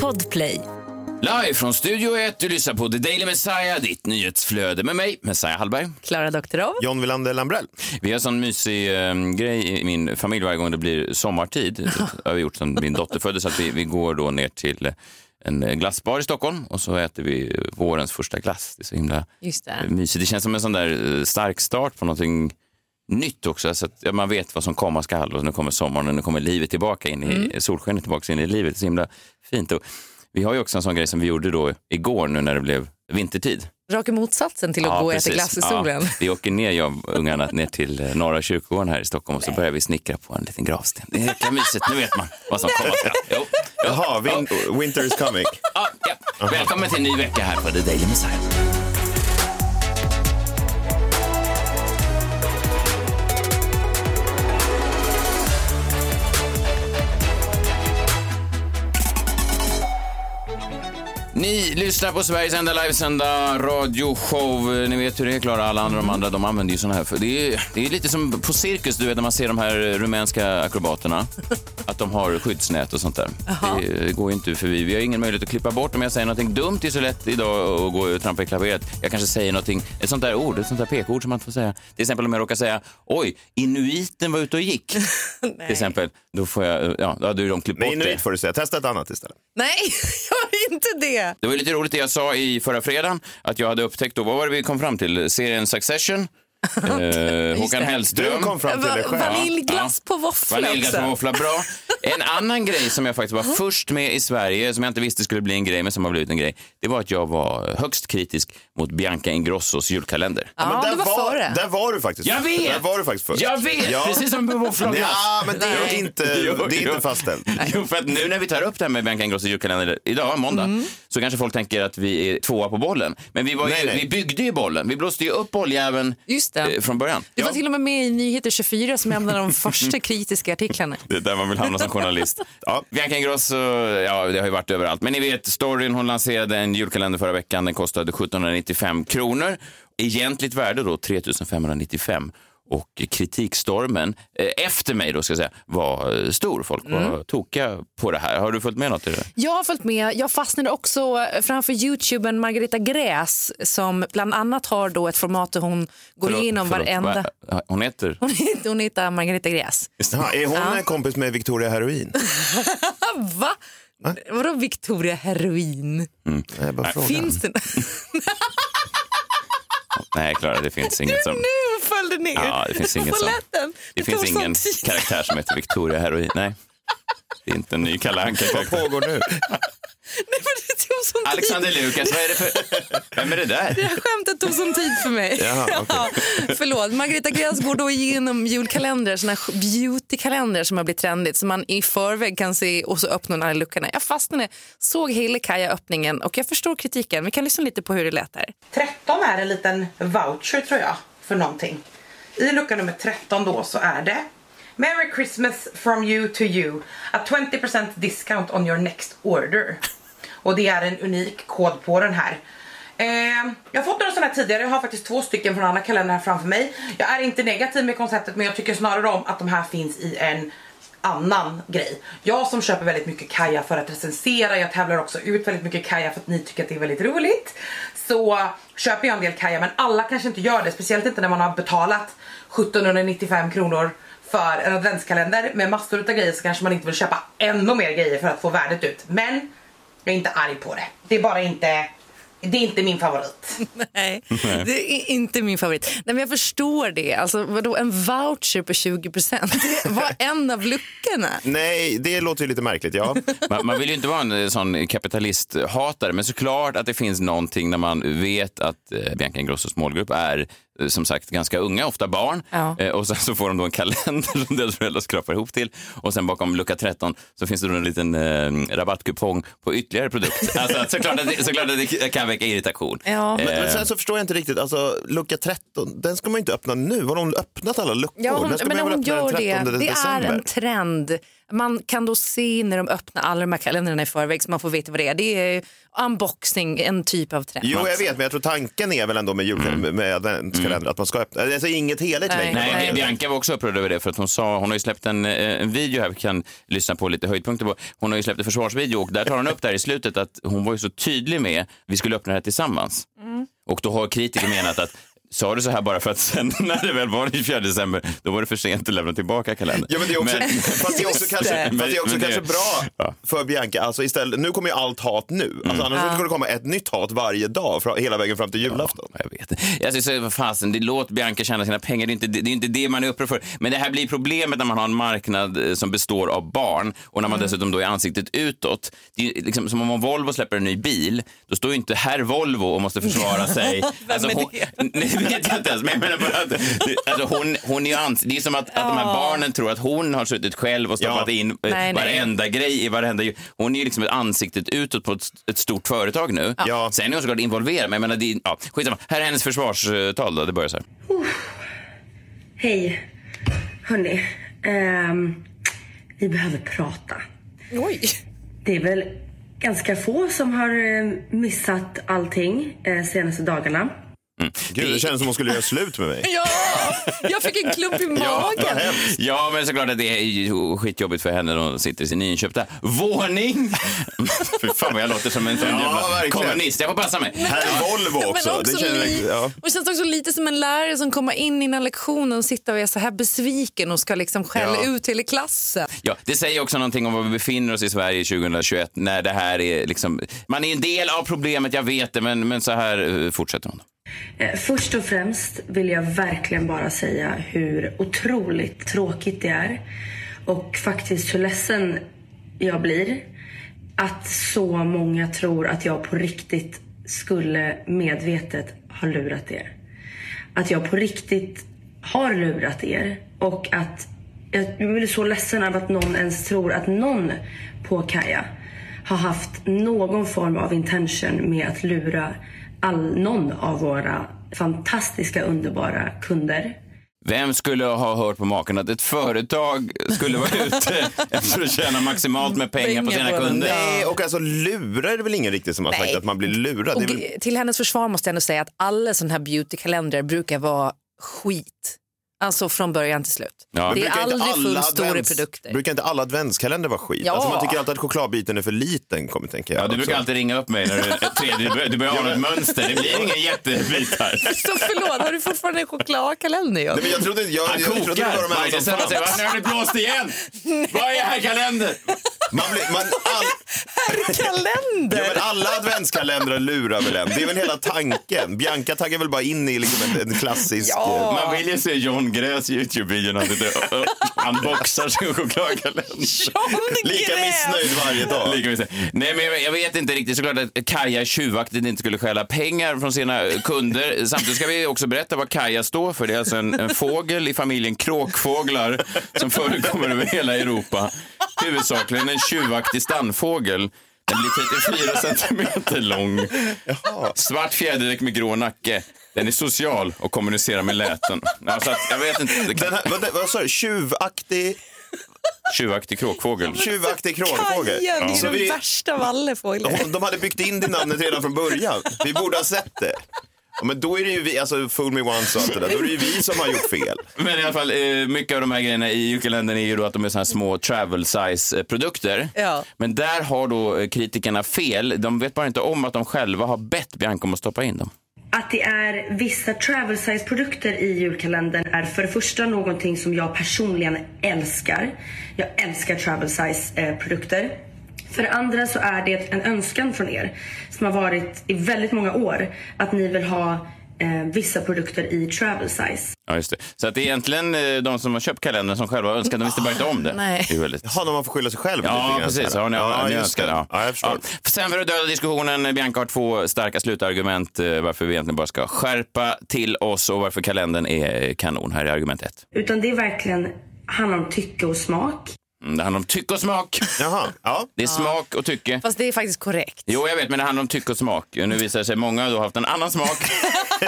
Podplay. Live från Studio 1, du lyssnar på The Daily Messiah, ditt nyhetsflöde med mig, Messiah Hallberg. Klara Doktorov. John Wilander Lambrell. Vi har en sån mysig eh, grej i min familj varje gång det blir sommartid. Det har vi gjort sedan min dotter föddes, att vi, vi går då ner till en glassbar i Stockholm och så äter vi vårens första glass. Det är så himla Just det. mysigt. Det känns som en sån där eh, stark start på någonting nytt också. Så att ja, man vet vad som komma skall och nu kommer sommaren och nu kommer livet tillbaka in i Mm. solskenet tillbaka in i livet. Det är så himla fint. Och vi har ju också en sån grej som vi gjorde då igår nu när det blev vintertid. Raka motsatsen till att gå och äta glass i solen. Ja, vi åker ner, jag och ungarna, ner till eh, Norra kyrkogården här i Stockholm och så börjar vi snickra på en liten gravsten. Det är jäkla mysigt, nu vet man vad som komma skall. Jo. Jaha, vin winter is coming. Ja, ja. Välkommen till en ny vecka här på The Daily Messiah. Ni lyssnar på Sveriges enda livesända radioshow. Ni vet hur det är, Klara. Alla andra, de andra de använder ju såna här. För det, är, det är lite som på cirkus, du vet när man ser de här rumänska akrobaterna. Att de har skyddsnät och sånt där. Det går ju inte förbi. Vi har ingen möjlighet att klippa bort om jag säger någonting dumt. Det är så lätt idag att gå och trampa i klaveret. Jag kanske säger någonting, ett sånt där ord, ett sånt där pekord som man får säga. Till exempel om jag råkar säga oj, inuiten var ute och gick. Till exempel, då får jag, ja, då hade de klippt Nej, bort det. får du säga. Testa ett annat istället. Nej, jag har inte det. Det var lite roligt det jag sa i förra fredagen, att jag hade upptäckt då, vad var det vi kom fram till? Serien Succession. Eh, Håkan det. Hellström. Du kom fram till det själv. Vaniljglass på våffla Vaniljglass också. på våffla, bra. En annan grej som jag faktiskt var först med i Sverige, som jag inte visste skulle bli en grej, men som har blivit en grej, det var att jag var högst kritisk mot Bianca Ingrossos julkalender. Ja, där du var före. Där var du faktiskt. Jag vet! Där var du faktiskt först. Jag vet! Ja. Precis som på våffla och glass. Ja, men det är Nej. inte, det är inte fastställt. Jo, för att nu när vi tar upp det här med Bianca Ingrossos julkalender idag, måndag, Mm. Så kanske folk tänker att vi är tvåa på bollen. Men vi, var ju, Nej, nej. vi byggde ju bollen. Vi blåste ju upp bolljäveln Just det. eh, från början. Du var till och med med i Nyheter 24 som en av de första kritiska artiklarna. Det är där man vill hamna som journalist. Ja, Bianca Ingrosso, ja, det har ju varit överallt. Men ni vet, storyn, hon lanserade en julkalender förra veckan. Den kostade 1795 kronor. Egentligt värde då 3595. Och kritikstormen eh, efter mig då ska jag säga var stor. Folk var Mm. tokiga på det här. Har du följt med något i det? Jag har följt med. Jag fastnade också framför Youtubern Margareta Gräs som bland annat har då ett format där hon går Förlåt, igenom förlåt, varenda... va? Hon heter? Hon heter, hon heter Margareta Gräs. Jaha, är hon en kompis med Victoria Heroin? Va? Vadå Victoria Heroin? Mm. Frågar. Finns det? Nej, Klara, det finns inget som... Nu föll det ner. Ja, det finns inget På lätten. Det finns tog sån ingen tid. karaktär som heter Victoria Heroin. Nej, det är inte en ny Kalle Anka-karaktär. Vad pågår nu? Nej, men det tog sån tid. Alexander Lukas, vad är det för... Vem är det där? Det här skämtet tog sån tid för mig. Jaha, okej. ja, förlåt. Margareta Gräs går då igenom julkalendrar, såna här beautykalendrar som har blivit trendigt som man i förväg kan se och så öppnar hon alla luckorna. Jag fastnade, såg hela Kaja-öppningen och jag förstår kritiken. Vi kan lyssna lite på hur det lät här. 13 är en liten voucher tror jag för någonting. I lucka nummer 13 då så är det Merry Christmas from you to you. A 20% discount on your next order. Och det är en unik kod på den här. Eh, jag har fått några sådana här tidigare, jag har faktiskt två stycken från andra kalendrar framför mig. Jag är inte negativ med konceptet men jag tycker snarare om att de här finns i en annan grej. Jag som köper väldigt mycket Kaja för att recensera, jag tävlar också ut väldigt mycket Kaja för att ni tycker att det är väldigt roligt. Så köper jag en del Kaja men alla kanske inte gör det, speciellt inte när man har betalat 1795 kronor för en adventskalender med massor av grejer så kanske man inte vill köpa ännu mer grejer för att få värdet ut. Men jag är inte arg på det. Det är bara inte, det är inte min favorit. Nej, det är inte min favorit. Nej, men jag förstår det. Alltså, vadå, en voucher på 20 procent? Det var en av luckorna. Nej, det låter ju lite märkligt, ja. Man, man vill ju inte vara en eh, sån kapitalisthatare, men såklart att det finns någonting när man vet att eh, Bianca Ingrossos målgrupp är som sagt ganska unga, ofta barn. Ja. Eh, och sen så får de då en kalender som deras föräldrar skrapar ihop till. Och sen bakom lucka 13 så finns det då en liten eh, rabattkupong på ytterligare produkt. Alltså, såklart, att det, såklart att det kan väcka irritation. Ja. Men, men Eh, sen så förstår jag inte riktigt, alltså lucka 13, den ska man ju inte öppna nu. Har de öppnat alla luckor? Ja, hon, men hon gör den 13 det. Det är december. en trend. Man kan då se när de öppnar alla de här kalendrarna i förväg så man får veta vad det är. Det är unboxing, en typ av trend. Jo, jag vet, men jag tror tanken är väl ändå med, jul, med adventskalender att man ska öppna, alltså inget heligt längre. Nej, Nej. Bianca var också upprörd över det för att hon sa, hon har ju släppt en, eh, en video här, vi kan lyssna på lite höjdpunkter på. Hon har ju släppt en försvarsvideo och där tar hon upp där i slutet att hon var ju så tydlig med, vi skulle öppna det här tillsammans. Och då har kritiker menat att Sa du så här bara för att sen när det väl var den 24 december, då var det för sent att lämna tillbaka kalendern. Ja, men det är också, Men- fast det är också kanske, Men- fast det är också men det- kanske bra Ja. för Bianca. Alltså istället, nu kommer ju allt hat nu. Alltså, annars skulle det komma ett nytt hat varje dag hela vägen fram till julafton. Jag vet tycker så, fasen, det låt Bianca tjäna sina pengar. Det är, inte, det är inte det man är upprörd för. Men det här blir problemet när man har en marknad eh, som består av barn och när man dessutom då är ansiktet utåt. Det är liksom, som om Volvo släpper en ny bil, då står ju inte herr Volvo och måste försvara sig. Alltså, är hon, det vet jag inte ens. Men jag menar bara att, alltså, hon, hon är ans- det är som att, att de här barnen tror att hon har suttit själv och stoppat Ja. in eh, Nej, nej. varenda grej i varenda... Hon är ju liksom ett ansiktet utåt på ett, ett stort företag nu. Ja. Sen är hon såklart involverad, men jag menar, det, är- ja, skitsamma. Här är hennes försvarstal då, det börjar så här. Hej. Hörni. ehm, vi behöver prata. Oj. Det är väl ganska få som har eh, missat allting eh, senaste dagarna. Gud, det känns som hon skulle göra slut med mig. Ja, jag fick en klump i magen. hemskt. Ja, men såklart att det är ju skitjobbigt för henne när hon sitter i sin nyinköpta våning. Fy fan vad jag låter som en sån Ja, jävla verkligen. kommunist. Jag får passa mig. Här är Volvo också. Men också det känns, li- ja. och känns också lite som en lärare som kommer in innan lektionen och sitter och är så här besviken och ska liksom skälla Ja. ut hela klassen. Ja, det säger också någonting om var vi befinner oss i Sverige 2021 när det här är liksom... Man är en del av problemet, jag vet det, men, men så här eh, fortsätter hon. Eh, först och främst vill jag verkligen bara säga hur otroligt tråkigt det är och faktiskt hur ledsen jag blir att så många tror att jag på riktigt skulle medvetet ha lurat er. Att jag på riktigt har lurat er och att jag blir så ledsen av att någon ens tror att någon på Kaja har haft någon form av intention med att lura all, någon av våra fantastiska underbara kunder. Vem skulle ha hört på maken att ett företag skulle vara ute efter att tjäna maximalt med pengar på sina kunder? Nej, och alltså lura är det väl ingen riktigt som har sagt Nej. att man blir lurad. Och väl, till hennes försvar måste jag ändå säga att alla sådana här beautykalendrar brukar vara skit. Alltså från början till slut. Ja. det är aldrig alla fullstora advents- produkter. Brukar inte alla adventskalender vara skit? Ja. Alltså man tycker alltid att chokladbiten är för liten, kommer tänka jag. Ja, du brukar alltid ringa upp mig när du, tredje, du börjar, du börjar ana ett mönster. Det blir ingen jättebit här. Så förlåt, har du fortfarande en chokladkalender? Jag? Nej, men jag trodde inte... Jag, Han jag trodde det kokar. var de här som ställer sig. fanns. "Va, Nu har det blåst igen. Vad är här kalender? Man blir, man, all, Kalender? ja, men alla adventskalendrar lurar väl en? Det är väl hela tanken. Bianca taggar väl bara in i liksom en, en klassisk... Ja. Man vill ju se John Gräs Youtube-video när han sitter unboxar sin chokladkalender. Lika missnöjd varje dag. Lika mycket. Nej, men jag, jag vet inte riktigt. Såklart att Kaja tjuvaktigt inte skulle stjäla pengar från sina kunder. Samtidigt ska vi också berätta vad Kaja står för. Det är alltså en, en fågel i familjen kråkfåglar som förekommer över hela Europa. Huvudsakligen en tjuvaktig stannfågel. Den blir 34 centimeter lång. Svart fjäderdräkt med grå nacke. Den är social och kommunicerar med läten. Alltså att, jag vet inte. Det Den kan, här, vad, vad sa du? Tjuvaktig, tjuvaktig kråkfågel. tjuvaktig kråkfågel? Kaja, det är Så den vi, värsta av alla fåglar. de hade byggt in det namnet redan från början. Vi borde ha sett det. Ja, men då är det ju vi, alltså fool me once och allt det där. Då är det ju vi som har gjort fel. Men i alla fall, eh, mycket av de här grejerna i julkalendern är ju då att de är såna här små travel size eh, produkter. Ja. Men där har då eh, kritikerna fel. De vet bara inte om att de själva har bett Bianca om att stoppa in dem. Att det är vissa travel size produkter i julkalendern är för det första någonting som jag personligen älskar. Jag älskar travel size produkter. För det andra så är det en önskan från er som har varit i väldigt många år att ni vill ha eh, vissa produkter i travel size. Ja, just det. Så att det är egentligen eh, de som har köpt kalendern som själva önskar, de visste bara inte om det. Nej. Det är väldigt... Jaha, när man får skylla sig själv. Ja, precis. Ja, ni, ja, ni önskar, det. ja. Ja, jag förstår. Ja. Sen för att döda diskussionen, Bianca har två starka slutargument eh, varför vi egentligen bara ska skärpa till oss och varför kalendern är kanon. Här är argument ett. Utan det är verkligen handlar om tycke och smak. Mm, Det handlar om tycke och smak. Jaha, ja. Det är smak och tycke. Fast det är faktiskt korrekt. Jo, jag vet, men det handlar om tycke och smak. Nu visar det sig att många har haft en annan smak.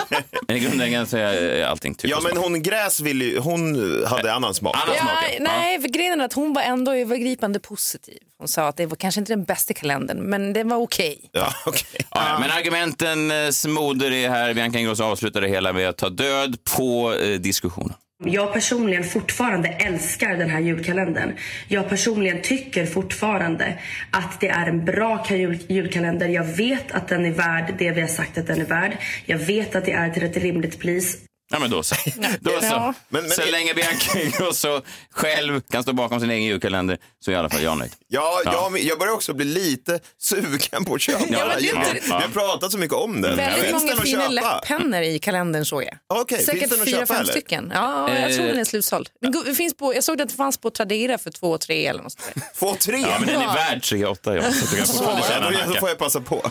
men i grundläggande så är allting tycke Ja, och smak. men hon Gräs ville ju, hon hade annan smak. Annan Ja, smak, ja. nej, för grejen är att hon var ändå övergripande positiv. Hon sa att det var kanske inte den bästa kalendern, men den var okej. Ja, okej. Ja, ja, men argumentens moder är här. Bianca Ingrosso avslutar det hela med att ta död på eh, diskussionen. Jag personligen fortfarande älskar den här julkalendern. Jag personligen tycker fortfarande att det är en bra jul julkalender. Jag vet att den är värd det vi har sagt att den är värd. Jag vet att det är till ett rimligt pris. Ja, men då så. Då så. Ja. Men- men- så länge Bianca Ingrosso själv kan stå bakom sin egen julkalender så är i alla fall jag nöjd. Ja, Ja. Jag, jag börjar också bli lite sugen på att köpa Ja, men det är inte- Vi har pratat så mycket om den. Väldigt Finns många fina läpppennor i kalendern såg jag. Finns Säkert fyra, fem stycken. Ja, jag tror Eh. den är slutsåld. Den finns på, jag såg att det fanns på Tradera för två, tre eller något. Två, tre? Ja, men den är värd 3 8 ja. Så du kan fortfarande Ja, då, får jag passa på.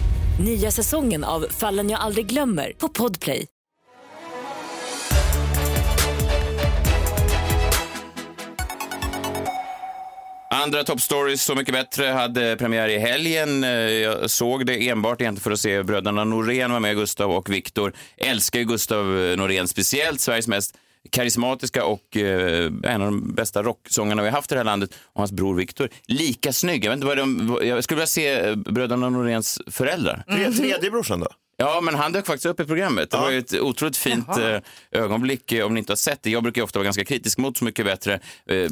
Nya säsongen av Fallen jag aldrig glömmer på Podplay. Andra Top Stories, Så mycket bättre, hade premiär i helgen. Eh, jag såg det enbart egentligen för att se bröderna Norén var med, Gustav och Viktor. Älskar ju Gustav eh, Norén speciellt, Sveriges mest karismatiska och eh, en av de bästa rocksångarna vi har haft i det här landet. Och hans bror Viktor, lika snygg. Jag, vet inte vad de, jag skulle vilja se eh, bröderna Noréns föräldrar. Tre, tredje brorsan då? Ja, men han dök faktiskt upp i programmet. Det Ja. var ju ett otroligt fint eh, ögonblick eh, om ni inte har sett det. Jag brukar ofta vara ganska kritisk mot Så mycket bättre.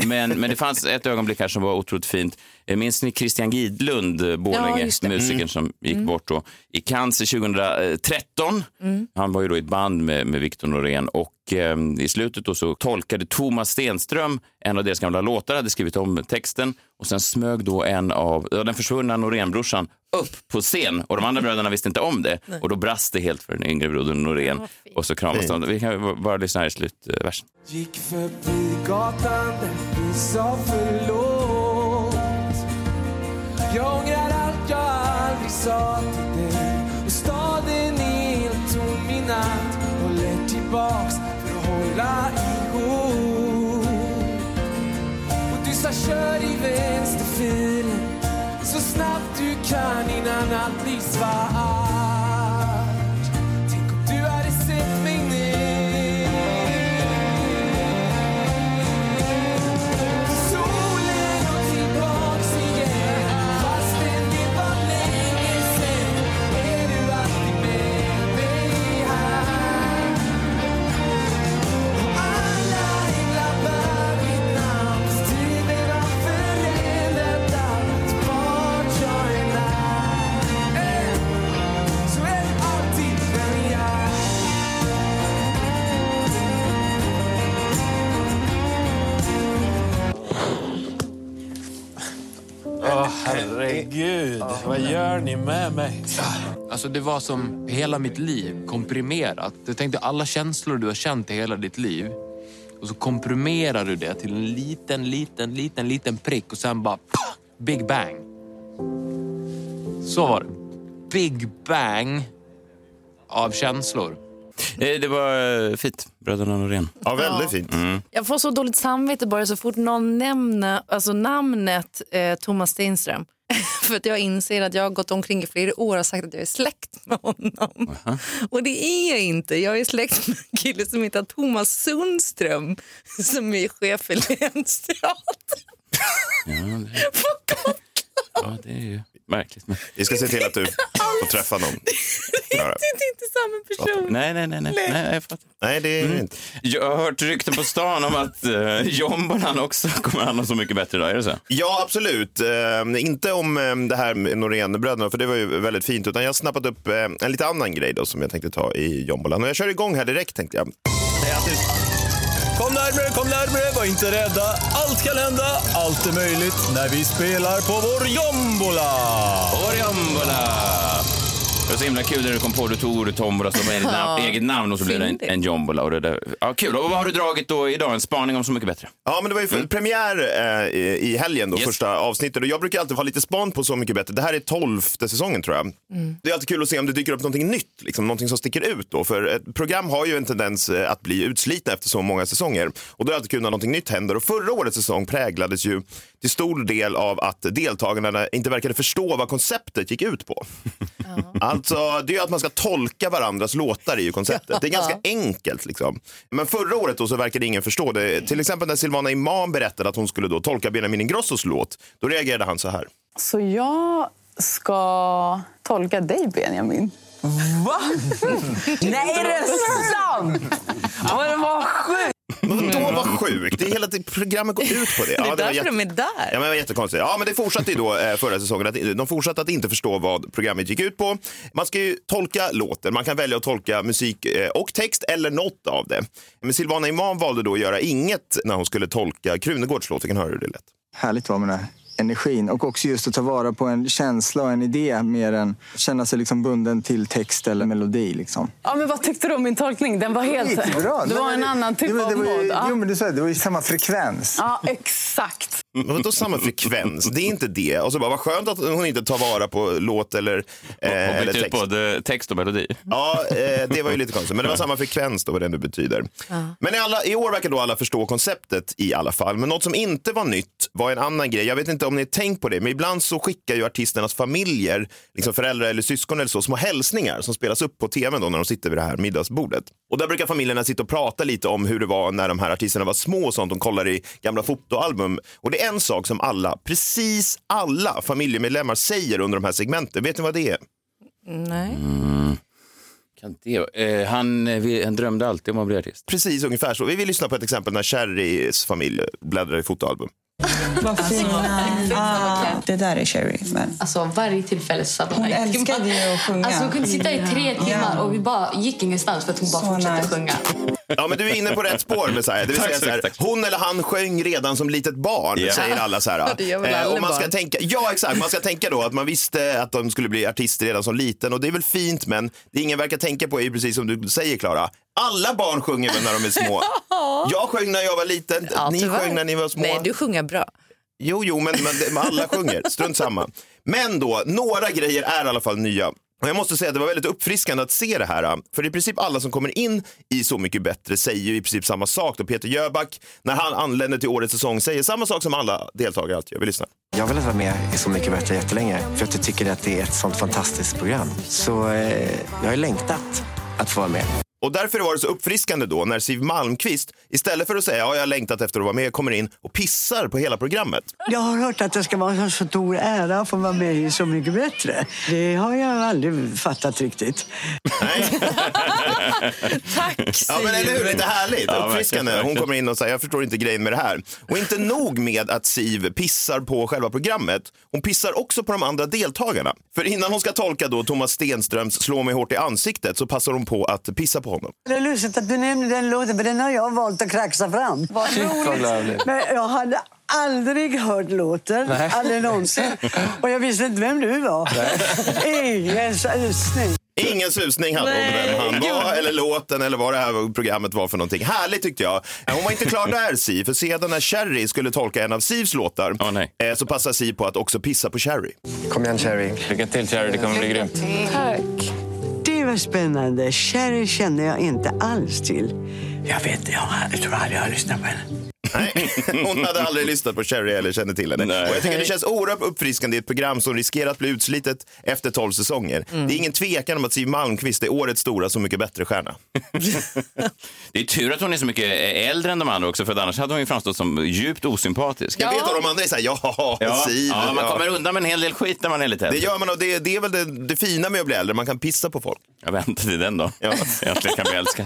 Men, men det fanns ett ögonblick här som var otroligt fint. Minns ni Christian Gidlund, Borlänge, Ja, musikern som gick bort då i cancer 2013. Han var ju då i ett band med, med Victor Norén och eh, i slutet då så tolkade Thomas Stenström en av deras gamla låtar, hade skrivit om texten. Och sen smög då en av ja, den försvunna Norén-brorsan upp på scen. Och de andra bröderna visste inte om det. Och då brast det helt för den yngre brodern Norén. Och så kramas de. Vi kan bara lyssna här i slutversen. Gick förbi gatan vi sa förlåt. Jag ångrar allt jag aldrig sa till dig. Och staden är helt tom i natt Håller tillbaks för ihop. Och du sa kör i vänsterfilen Så snabbt du kan innan allt blir svart. Herregud, vad gör ni med mig? Alltså det var som hela mitt liv komprimerat. Jag tänkte alla känslor du har känt i hela ditt liv. Och så komprimerar du det till en liten, liten, liten, liten prick och sen bara pah, Big bang. Så var det. Big bang av känslor. Eh, Det var eh, fint, bröderna Norén. Ja, väldigt fint. Jag får så dåligt samvete bara så fort någon nämner alltså namnet eh, Thomas Stenström. För att jag inser att jag har gått omkring i flera år och sagt att jag är släkt med honom. Och det är jag inte. Jag är släkt med en kille som heter Thomas Sundström som är chef för Länsteatern. Ja, det, På Gotland. ja, det är ju märkligt. Men, Vi ska se till att du får träffa någon. Det är inte samma person. nej, nej, nej, nej, nej, jag fattar. Nej, det är det inte. Jag har hört rykten på stan om att uh, Jombolan också kommer hand om Så mycket bättre idag. Är det så? Ja, absolut. Eh, inte om eh, det här med Norénbröderna, för det var ju väldigt fint. Utan jag har snappat upp eh, en lite annan grej då, som jag tänkte ta i jombolan. Och jag kör igång här direkt tänkte jag närmre, kom närmre, var inte rädda. Allt kan hända, allt är möjligt när vi spelar på vår jombola. Vår jombola. Det var så himla kul när du kom på det, du tog ordet tombola som eget, namn, eget namn och så blev det en, en jombola. Och det där. Ja, kul. Och vad har du dragit då idag? En spaning om Så mycket bättre? Ja, men det var ju för- premiär eh, i i helgen då, Yes. första avsnittet. Och jag brukar alltid ha lite span på Så mycket bättre. Det här är tolfte säsongen tror jag. Det är alltid kul att se om det dyker upp någonting nytt, liksom, någonting som sticker ut då. För ett program har ju en tendens eh, att bli utslitna efter så många säsonger. Och då är det alltid kul när någonting nytt händer. Och förra årets säsong präglades ju till stor del av att deltagarna inte verkade förstå vad konceptet gick ut på. Alltså, det är ju att man ska tolka varandras låtar i ju konceptet. Det är ganska enkelt. Liksom. Men förra året då så verkade ingen förstå det. Till exempel när Silvana Imam berättade att hon skulle då tolka Benjamin Ingrossos låt. Då reagerade han så här. Så jag ska tolka dig, Benjamin. Va? Nej, är det sant? Men vad sjukt! Vadå vad sjukt? Det är hela det- programmet går ut på det. Det är Ja, var därför jätte- de är där. Ja, men det var jättekonstigt. Ja, men det fortsatte ju då eh, förra säsongen. Att, de fortsatte att inte förstå vad programmet gick ut på. Man ska ju tolka låten. Man kan välja att tolka musik eh, och text eller något av det. Men Silvana Imam valde då att göra inget när hon skulle tolka Krunegårds låt. Vi kan höra hur det lät. Härligt vara med här energin och också just att ta vara på en känsla och en idé mer än känna sig liksom bunden till text eller melodi. Liksom. Ja, men vad tyckte du om min tolkning? Den var helt... Jättebra. Det var en annan typ av mod. Ja. Jo, men du sa det, det var ju samma frekvens. ja, exakt. Men vadå samma frekvens? Det är inte det. Och så bara, vad skönt att hon inte tar vara på låt eller, eh, eller bytte ut text. både text och melodi. Ja, eh, det var ju lite konstigt. Men det var samma frekvens då, vad det nu betyder. Men i, alla, i år verkar då alla förstå konceptet i alla fall. Men något som inte var nytt var en annan grej. Jag vet inte om ni har tänkt på det, men ibland så skickar ju artisternas familjer, liksom föräldrar eller syskon eller så, små hälsningar som spelas upp på tv då när de sitter vid det här middagsbordet. Och där brukar familjerna sitta och prata lite om hur det var när de här artisterna var små och sånt. De kollar i gamla fotoalbum. Och det är en sak som alla, precis alla familjemedlemmar säger under de här segmenten. Vet ni vad det är? Nej. Kan det, eh, han, eh, vi- han drömde alltid om att bli artist. Precis ungefär så. Vi vill lyssna på ett exempel när Cherrys familj bläddrar i fotoalbum. Vad fina. Det där är Sherry. Men. Alltså varje tillfälle så satt Hon älskade ju att sjunga. Alltså hon kunde sitta i tre timmar och vi bara gick ingenstans för att hon bara Så fortsatte nice. sjunga. Ja, men du är inne på rätt spår Messiah. Det vill Tack säga så här, hon eller han sjöng redan som litet barn, Ja. säger alla så här. Det gör väl Eh, och man ska barn. tänka, ja, exakt. Man ska tänka då att man visste att de skulle bli artister redan som liten och det är väl fint, men det ingen verkar tänka på är ju precis som du säger, Klara. Alla barn sjunger väl när de är små. Jag sjöng när jag var liten, Ja, ni sjöng när ni var små. Nej, du sjunger bra. Jo, jo, men, men, men alla sjunger. Strunt samma. Men då, några grejer är i alla fall nya. Och jag måste säga att det var väldigt uppfriskande att se det här. Äh, för i princip alla som kommer in i Så mycket bättre säger ju i princip samma sak. Då Peter Jöback, när han anländer till årets säsong, säger samma sak som alla deltagare alltid gör. Vi lyssnar. Jag har velat vara med i Så mycket bättre jättelänge för att jag tycker att det är ett sånt fantastiskt program. Så eh, jag har längtat att få vara med. Och därför var det så uppfriskande då när Siw Malmkvist istället för att säga ja, jag har längtat efter att vara med, kommer in och pissar på hela programmet. Jag har hört att det ska vara en så stor ära att få vara med i Så mycket bättre. Det har jag aldrig fattat riktigt. Tack Ja men eller hur, lite härligt, Ja, uppfriskande. Hon kommer in och säger jag förstår inte grejen med det här. Och inte nog med att Siv pissar på själva programmet, hon pissar också på de andra deltagarna. För innan hon ska tolka då Thomas Stenströms Slå mig hårt i ansiktet så passar hon på att pissa på honom. Det är lustigt att du nämner den låten, för den har jag valt att kraxa fram. Vad roligt. Men jag hade aldrig hört låten, Nej. aldrig någonsin. Och jag visste inte vem du var. Ingen susning. Ingen susning hade hon vem han var, eller låten eller vad det här programmet var för någonting. Härligt tyckte jag. Hon var inte klar där Siv, för sedan när Cherry skulle tolka en av Sivs låtar eh, så passar Siv på att också pissa på Cherry. Kom igen Cherry. Lycka till Cherry, det kommer bli grymt. Tack. Det vad spännande. Sherry känner jag inte alls till. Jag vet, jag, jag tror aldrig jag har lyssnat på henne. Nej, hon hade aldrig lyssnat på Cherry eller kände till henne. Nej. Och jag tycker det känns oerhört uppfriskande i ett program som riskerar att bli utslitet efter 12 säsonger. Mm. Det är ingen tvekan om att Siw Malmkvist är årets stora Så mycket bättre-stjärna. Det är tur att hon är så mycket äldre än de andra också, för annars hade hon ju framstått som djupt osympatisk. Jag vet att de andra är såhär, ja, Ja, Siv. ja, man ja. kommer undan med en hel del skit när man är lite Det äldre. gör man och det, det är väl det, det fina med att bli äldre, man kan pissa på folk. Jag väntar till den då. Ja. Äntligen kan bli älskad.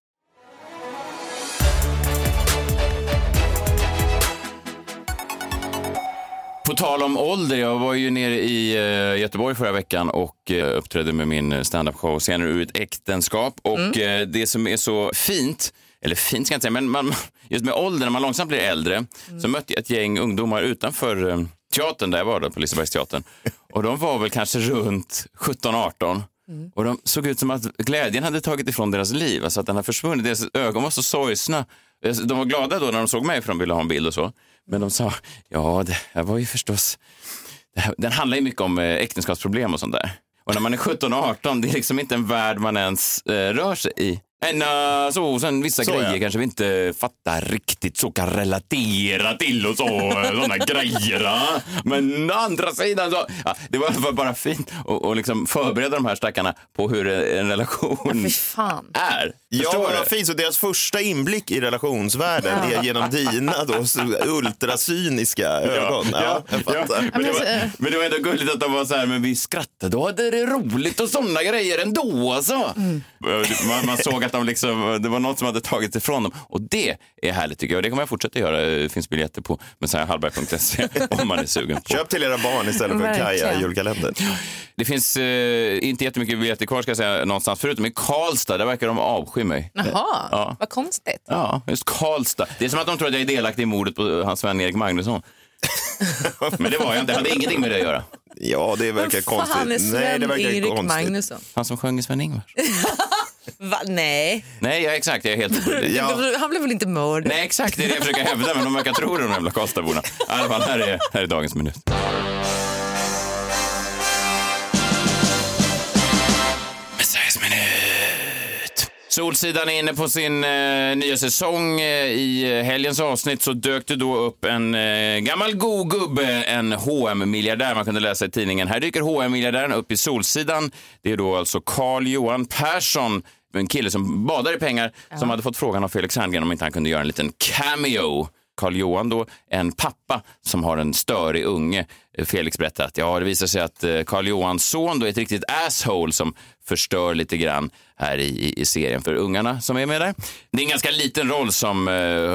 På tal om ålder, jag var ju nere i eh, Göteborg förra veckan och eh, uppträdde med min standup-show Scener ur ett äktenskap. Och eh, det som är så fint, eller fint ska jag inte säga, men man, just med ålder, när man långsamt blir äldre, så mötte jag ett gäng ungdomar utanför teatern där jag var, då, på Lisebergsteatern. Och de var väl kanske runt 17-18. Och de såg ut som att glädjen hade tagit ifrån deras liv, alltså att den har försvunnit. Deras ögon var så sorgsna. Eh, de var glada då när de såg mig för de ville ha en bild och så. Men de sa, ja det här var ju förstås, det här, den handlar ju mycket om eh, äktenskapsproblem och sånt där. Och när man är 17 och 18, det är liksom inte en värld man ens eh, rör sig i. Men uh, så, sen vissa Så, grejer ja. kanske vi inte fattar riktigt så kan relatera till och så, sådana grejer. ja. Men å andra sidan så, ja, det var, bara fint att och liksom förbereda de här stackarna på hur en relation fan. är. Ja, Förstår vad fint. Så deras första inblick i relationsvärlden är genom dina då, så ultracyniska ögon. Ja, jag fattar. Men det, var, men det var ändå gulligt att de var så här, men vi skrattade och hade det roligt och sådana grejer ändå. Alltså. Man, man såg att de liksom, det var något som hade tagit ifrån dem. Och det är härligt tycker jag. Och det kommer jag fortsätta göra. Det finns biljetter på messiahallberg.se om man är sugen på. Köp till era barn istället för Kaja julkalender. Det finns eh, inte jättemycket biljetter kvar ska jag säga någonstans. Förutom i Karlstad, där verkar de avsky mig. Jaha, Ja. vad konstigt. Ja, just Karlstad. Det är som att de tror att jag är delaktig i mordet på hans vän Erik Magnusson. Men det var jag inte. Det hade ingenting med det att göra. Ja, det verkar Vem fan är konstigt. Nej, det Sven verkar Erik konstigt. Magnusson? Han som sjöng i Sven-Ingvars. Va? Nej. Nej, ja, exakt. Jag är helt oskyldig. Han blev väl inte mördad? Nej, exakt. Det är det jag försöker hävda, men de verkar tro det, de jävla Karlstadborna. I alla fall, här är, här är dagens minut. Solsidan är inne på sin eh, nya säsong. Eh, I helgens avsnitt så dök det då upp en eh, gammal god gubbe, en hm miljardär man kunde läsa i tidningen. Här dyker hm miljardären upp i Solsidan. Det är då alltså Carl Johan Persson, en kille som badar i pengar, som hade fått frågan av Felix Herngren om inte han kunde göra en liten cameo. Carl Johan då, en pappa som har en störig unge. Felix berättar att ja, det visar sig att eh, Carl Johans son då är ett riktigt asshole som förstör lite grann här i, i, i serien för ungarna som är med där. Det är en ganska liten roll som eh,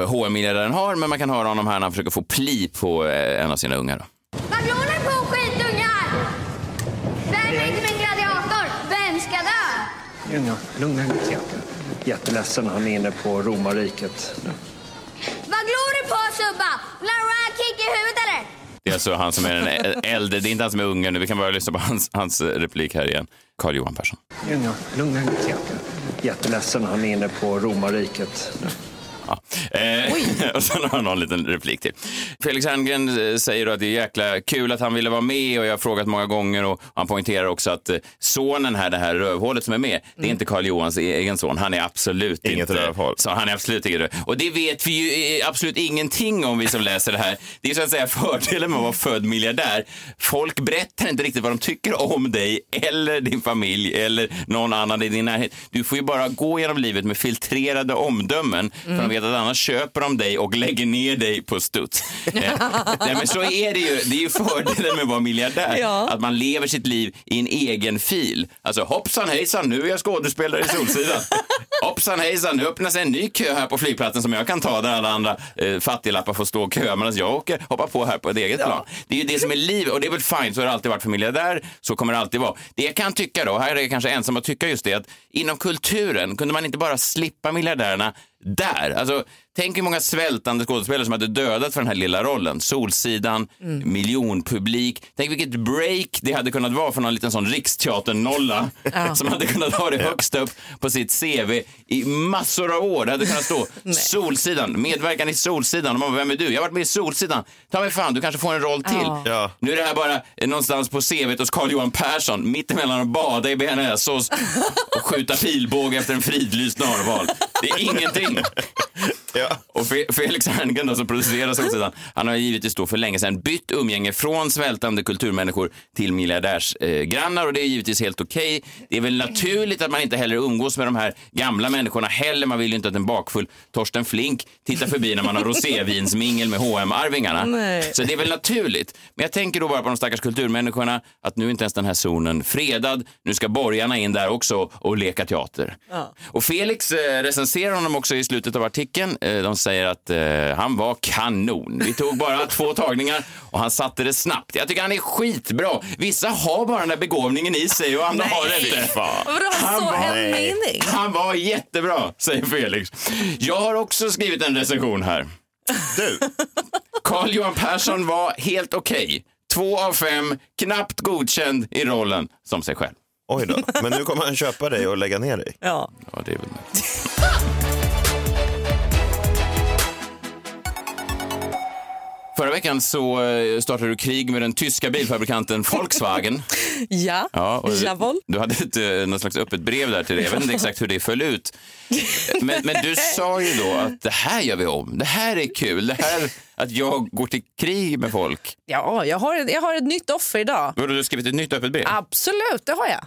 hm-miljardären har, men man kan höra honom här när han försöker få pli på eh, en av sina ungar. Då. Vad glor ni på skitungar? Värm mig inte med en gladiator. Vem ska dö? Lugna, lugna er. Jätteledsen, han är inne på romarriket. Vad glor du på Subba? Vill du ha en kick i huvudet? Det är alltså han som är den äldre, det är inte han som är ungen nu. Vi kan bara lyssna på hans, hans replik här igen. Carl Johan Persson. Lugna, dig er. Jätteledsen, han är inne på romarriket. Ja. Eh, och sen har han någon liten replik till. Felix Herngren eh, säger då att det är jäkla kul att han ville vara med och jag har frågat många gånger och han poängterar också att eh, sonen här, det här rövhålet som är med, det är inte Carl Johans egen son. Han är absolut Inget inte rövhål. Så han är absolut inget röv. Och det vet vi ju eh, absolut ingenting om vi som läser det här. Det är så att säga fördelen med att vara född miljardär. Folk berättar inte riktigt vad de tycker om dig eller din familj eller någon annan i din närhet. Du får ju bara gå genom livet med filtrerade omdömen för de vet att annars köper de dig och lägger ner dig på studs. Eh, Nej, men så är det ju. Det är ju fördelen med att vara miljardär. Ja. Att man lever sitt liv i en egen fil. Alltså hoppsan hejsan, nu är jag skådespelare i Solsidan. hoppsan hejsan, nu öppnas en ny kö här på flygplatsen som jag kan ta där alla andra eh, fattiglappar får stå och köa medan jag åker, hoppar på här på ett eget plan. Det är ju det som är livet och det är väl fint, så har det alltid varit för miljardär, så kommer det alltid vara. Det jag kan tycka då, här är jag kanske ensam att tycka just det, att inom kulturen kunde man inte bara slippa miljardärerna där. Alltså, tänk hur många svältande skådespelare som hade dödat för den här lilla rollen. Solsidan, miljonpublik. Tänk vilket break det hade kunnat vara för någon liten sån riksteaternolla Ja. som hade kunnat ha det högst upp på sitt CV i massor av år. Det hade kunnat stå Solsidan, medverkan i Solsidan. Och man bara, vem är du? Jag har varit med i Solsidan. Ta mig fan, du kanske får en roll till. Ja. Ja. Nu är det här bara eh, någonstans på CVt hos Carl Johan Persson, mittemellan att bada i bearnaisesås och skjuta pilbåge efter en fridlyst narval. Det är ingenting. Ja. Och Felix Herngren som producerar Solsidan, han har givetvis då för länge sedan bytt umgänge från svältande kulturmänniskor till miljardärsgrannar eh, och det är givetvis helt okej. Det är väl naturligt att man inte heller umgås med de här gamla människorna heller. Man vill ju inte att en bakfull Torsten Flink tittar förbi när man har rosévinsmingel med hm arvingarna Nej. Så det är väl naturligt. Men jag tänker då bara på de stackars kulturmänniskorna, att nu är inte ens den här zonen fredad. Nu ska borgarna in där också och leka teater. Ja. Och Felix eh, recenserar honom också i slutet av artikeln. Eh, de säger att eh, han var kanon. Vi tog bara två tagningar och han satte det snabbt. Jag tycker han är skitbra. Vissa har bara den där begåvningen i sig och andra Nej. har det inte. Vadå, Han så var- en mening? Han var jättebra, säger Felix. Jag har också skrivit en recension här. Du? Carl Johan Persson var helt okej. Två av fem, knappt godkänd i rollen som sig själv. Oj då, men nu kommer han köpa dig och lägga ner dig. Ja. Ja, det är väl... Förra veckan så eh, startade du krig med den tyska bilfabrikanten Volkswagen. Ja, Ja, och jawohl. du hade ett, eh, något slags öppet brev där till det. Jag vet inte exakt hur det föll ut. Men, men du sa ju då att det här gör vi om. Det här är kul. Det här att jag går till krig med folk. Ja, jag har, ett, jag har ett nytt offer idag. Vadå, du har skrivit ett nytt öppet brev? Absolut, det har jag.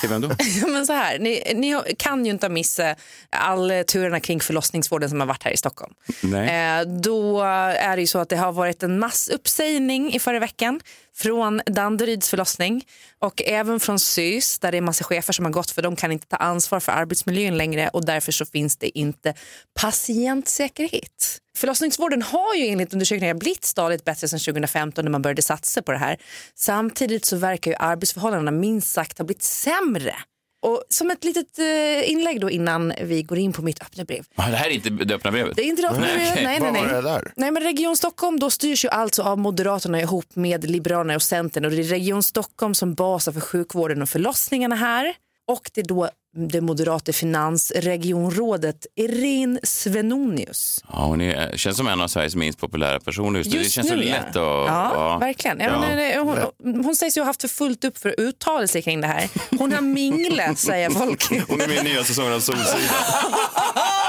Till vem då? Men så här, ni, ni kan ju inte missa all turerna kring förlossningsvården som har varit här i Stockholm. Nej. Eh, då är det ju så att det har varit en massuppsägning i förra veckan från Danderyds förlossning och även från SYS där det är massa chefer som har gått för de kan inte ta ansvar för arbetsmiljön längre och därför så finns det inte patientsäkerhet. Förlossningsvården har ju enligt undersökningar blivit stadigt bättre sedan 2015 när man började satsa på det här. Samtidigt så verkar ju arbetsförhållandena minst sagt ha blivit sämre. Och som ett litet eh, inlägg då innan vi går in på mitt öppna brev. Det här är inte det öppna brevet? Det är inte det öppna brevet. Nej, nej, nej. Nej, men Region Stockholm då styrs ju alltså av Moderaterna ihop med Liberalerna och Centern och det är Region Stockholm som basar för sjukvården och förlossningarna här. Och det är då det moderata finansregionrådet Irene Svenonius. Ja, hon är, känns som en av Sveriges minst populära personer just, nu. Det känns så nu, lätt att... ja. Ja, ja. verkligen. Ja, Ja. men, nej, hon, hon sägs ju ha haft för fullt upp för att uttala sig kring det här. Hon har minglat, säger folk. Hon är med i nya säsongen av Solsidan.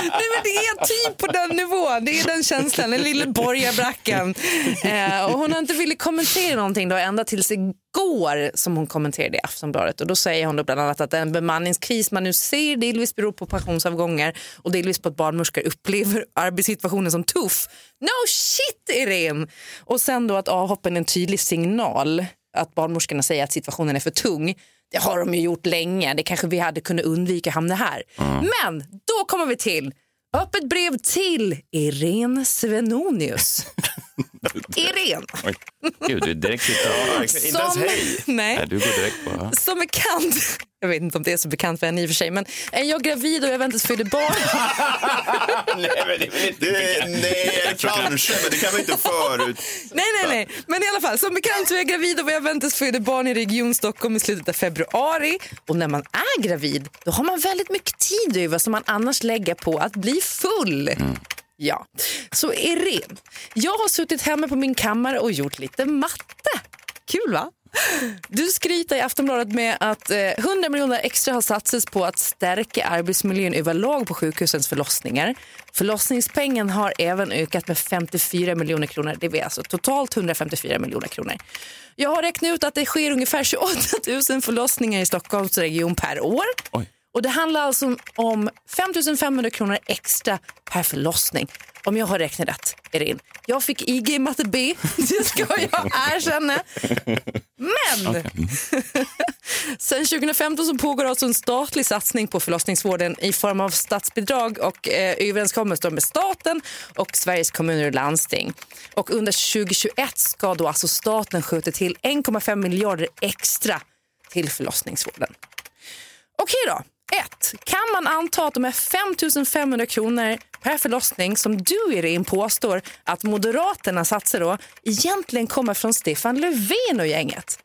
Nej, men det är typ på den nivån. Det är den känslan, den lilla borgarbrackan. Eh, och hon har inte velat kommentera någonting då, ända tills igår som hon kommenterade i Aftonbladet. Och då säger hon då bland annat att den bemanningskris man nu ser delvis beror på pensionsavgångar och delvis på att barnmorskor upplever arbetssituationen som tuff. No shit Irene! Och sen då att avhoppen är en tydlig signal att barnmorskorna säger att situationen är för tung. Det har de ju gjort länge. Det kanske vi hade kunnat undvika hamna här. Men då kommer vi till öppet brev till Irene Svenonius. Irene. Oj, Gud, du är direkt ute. Som- Nej. Nej, du går direkt på... ja. Som bekant, jag vet inte om det är så bekant för henne i och för sig, men är jag gravid och jag väntas föda barn? nej, men det är inte det, Nej, kanske, men det kan man inte förut. Nej, nej, nej. Men i alla fall, som bekant så är jag gravid och jag väntas föda barn i Region Stockholm i slutet av februari. Och när man är gravid, då har man väldigt mycket tid över som man annars lägger på att bli full. Ja, så Irene, jag har suttit hemma på min kammare och gjort lite matte. Kul va? Du skryter i Aftonbladet med att eh, 100 miljoner extra har satsats på att stärka arbetsmiljön överlag på sjukhusens förlossningar. Förlossningspengen har även ökat med 54 miljoner kronor. Det är alltså totalt 154 miljoner kronor. Jag har räknat ut att det sker ungefär 28 000 förlossningar i Stockholmsregion per år. Och Det handlar alltså om 5 500 kronor extra per förlossning. Om jag har räknat rätt, Erin. Jag fick IG i matte B, det ska jag erkänna. Men sen 2015 så pågår alltså en statlig satsning på förlossningsvården i form av statsbidrag och eh, överenskommelser med staten och Sveriges kommuner och landsting. Och under 2021 ska då alltså staten skjuta till 1,5 miljarder extra till förlossningsvården. Okej då. 1. Kan man anta att de här 5 500 kronor per förlossning som du Irene påstår att Moderaterna satsar då egentligen kommer från Stefan Löfven och gänget?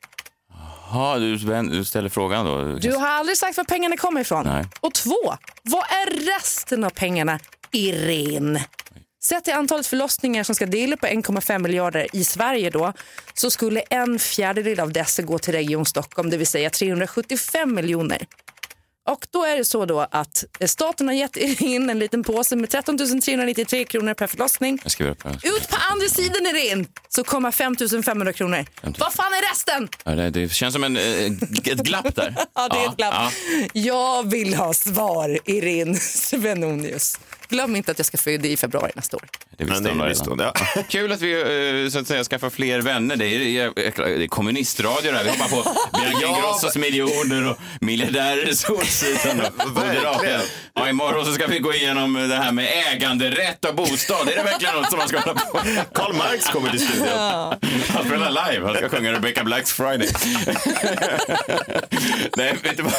Ja, du, du ställer frågan då. Du har aldrig sagt var pengarna kommer ifrån. Nej. Och två, vad är resten av pengarna, Irene? Sett till antalet förlossningar som ska dela på 1,5 miljarder i Sverige då, så skulle en fjärdedel av dessa gå till Region Stockholm, det vill säga 375 miljoner. Och då är det så då att staten har gett in en liten påse med 13 393 kronor per förlossning. Jag skriver upp här. Ut på andra sidan är det in så kommer 5 500 kronor. Vad fan är resten? Ja, det, det känns som en, eh, ett glapp där. Ja, det är ett glapp. Ja. Jag vill ha svar, Irene Svenonius. Glöm inte att jag ska föda i februari nästa år. Det visste hon det redan. ja. Kul att vi eh, så att säga skaffar fler vänner. Det är, det är, kommunistradio där. Vi hoppar på Bianca Ingrossos miljoner och miljardärer i Solsidan. Verkligen. Ja, imorgon så ska vi gå igenom det här med äganderätt och bostad. Är det verkligen något som man ska hålla på? Karl Marx kommer till studion. Han spelar live. Han ska sjunga Rebecca Blacks Friday. Nej, vet du vad?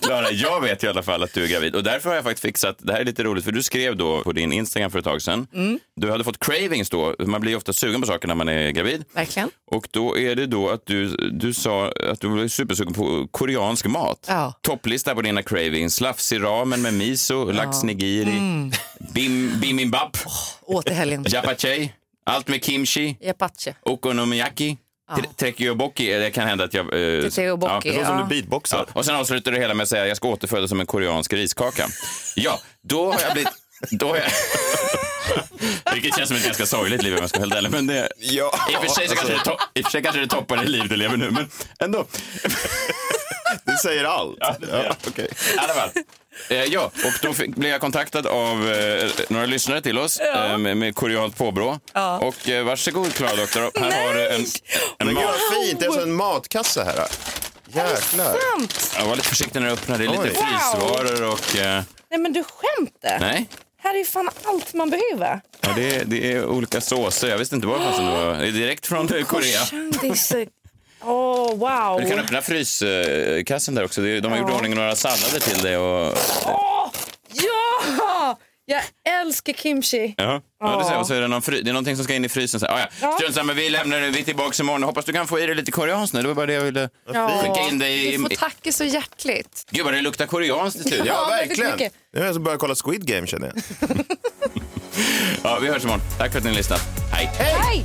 Klara, jag vet i alla fall att du är gravid. Och därför har jag faktiskt fixat, det här är lite roligt, för du skrev då på din Instagram för ett tag sedan. Du hade fått cravings då. Man blir ofta sugen på saker när man är gravid. Verkligen. Och då är det då att du, du sa att du var supersugen på koreansk mat. Ja. Topplista på dina cravings. Slafsig ramen med miso, lax nigiri, bim, bibimbap, Åt i helgen. japchae, allt med kimchi. Japache. Okonomiyaki. Ja. Trekioboki, det kan hända att jag... Eh, det låter som du beatboxar. Ja. Och sen avslutar det hela med att säga jag ska återfödas som en koreansk riskaka. Ja, då har jag blivit... Då jag... Vilket känns som ett ganska sorgligt liv om jag ska vara helt. Men det... Ja, I och för sig så kanske det, to... I och för sig kanske det toppar det liv du lever nu, men ändå. Det säger allt. Ja, det säger alla fall. Eh, ja, och då fick, blev jag kontaktad av eh, några lyssnare till oss eh, med, med koreanskt påbrå. Ja. Och eh, varsågod Klara Doktor, här har du en, en Men gud mat. vad fint, det är alltså en matkasse här. Jäklar. Jag var lite försiktig när jag öppnade. Det är lite frysvaror och... Eh, Nej men du skämtar? nej, Här är ju fan allt man behöver. ja, det, är, det är olika såser. Jag visste inte vad det var. Det är direkt från Korea. Åh, wow. Du kan öppna fryskassen där också. De har gjort i ordning några sallader till dig. Och... Åh, ja! Jag älskar kimchi. Ja, ja. det, ser, och så är det, någon fry, det är någonting som ska in i frysen. Så, ah, ja. Ja. Strunt samma, vi lämnar det. Vi är tillbaka imorgon. Hoppas du kan få i dig lite koreanskt nu. Det var bara det jag ville Ja, skicka in dig i. Du får tacka så hjärtligt. Gud vad det luktar koreanskt till slut. Ja, Ja, verkligen. Nu är jag som börjar kolla Squid Game känner jag. Ja, vi hörs imorgon. Tack för att ni har lyssnat. Hej! Hej!